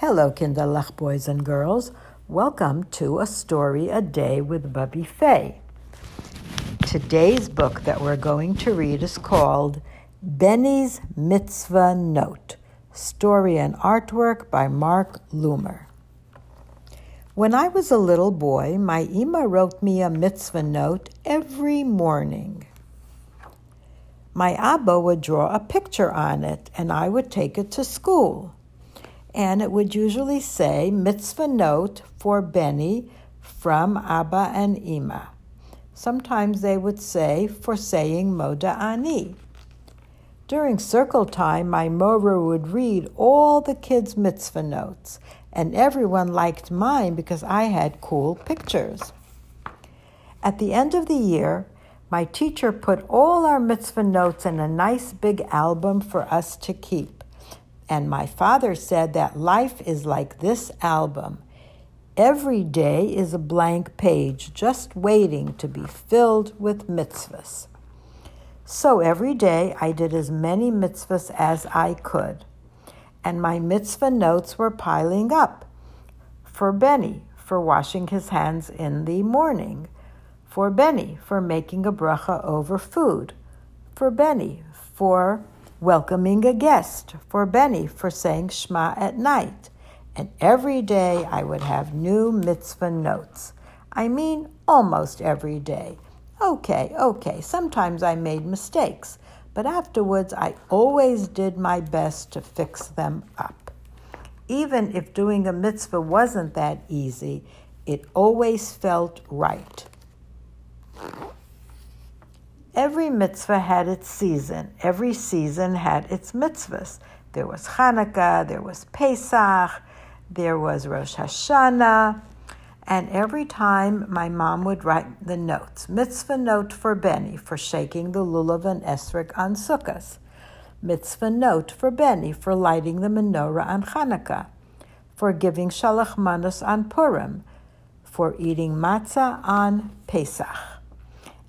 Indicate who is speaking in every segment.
Speaker 1: Hello, Kinderlach boys and girls. Welcome to A Story a Day with Bubby Fay. Today's book that we're going to read is called Benny's Mitzvah Note Story and Artwork by Marc Lumer. When I was a little boy, my Ima wrote me a mitzvah note every morning. My Abba would draw a picture on it, and I would take it to school. And it would usually say, Mitzvah note for Benny from Abba and Ima. Sometimes they would say, for saying Modeh Ani. During circle time, my Mora would read all the kids' mitzvah notes, and everyone liked mine because I had cool pictures. At the end of the year, my teacher put all our mitzvah notes in a nice big album for us to keep. And my father said that life is like this album. Every day is a blank page just waiting to be filled with mitzvahs. So every day I did as many mitzvahs as I could and my mitzvah notes were piling up. For Benny, for washing his hands in the morning. For Benny, for making a bracha over food. For Benny, for welcoming a guest. For Benny, for saying Shema at night. And every day I would have new mitzvah notes. I mean, almost every day. Okay, okay, sometimes I made mistakes but afterwards I always did my best to fix them up. Even if doing a mitzvah wasn't that easy, it always felt right. Every mitzvah had its season. Every season had its mitzvahs. There was Hanukkah, there was Pesach, there was Rosh Hashanah, and every time my mom would write the notes mitzvah note for Benny for shaking the lulav and esrog on Sukkot, mitzvah note for Benny for lighting the menorah on Hanukkah, for giving shalach manos on Purim, for eating matzah on Pesach.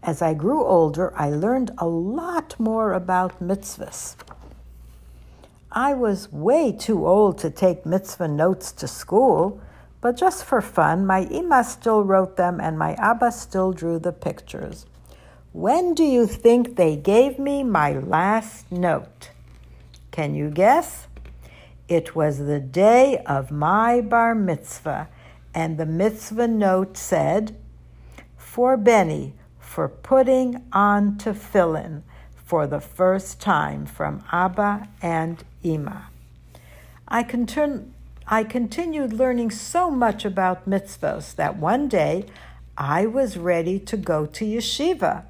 Speaker 1: As I grew older, I learned a lot more about mitzvahs. I was way too old to take mitzvah notes to school but just for fun, my Ima still wrote them and my Abba still drew the pictures. When do you think they gave me my last note? Can you guess? It was the day of my bar mitzvah, and the mitzvah note said, For Benny, for putting on tefillin for the first time from Abba and Ima. I I continued learning so much about mitzvahs that one day I was ready to go to yeshiva.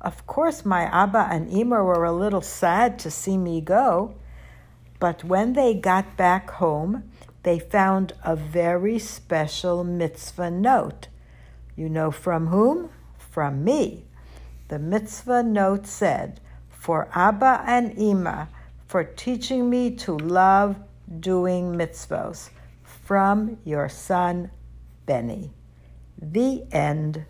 Speaker 1: Of course, my Abba and Ima were a little sad to see me go, but when they got back home, they found a very special mitzvah note. You know from whom? From me. The mitzvah note said, For Abba and Ima, for teaching me to love doing mitzvos from your son Benny. The end.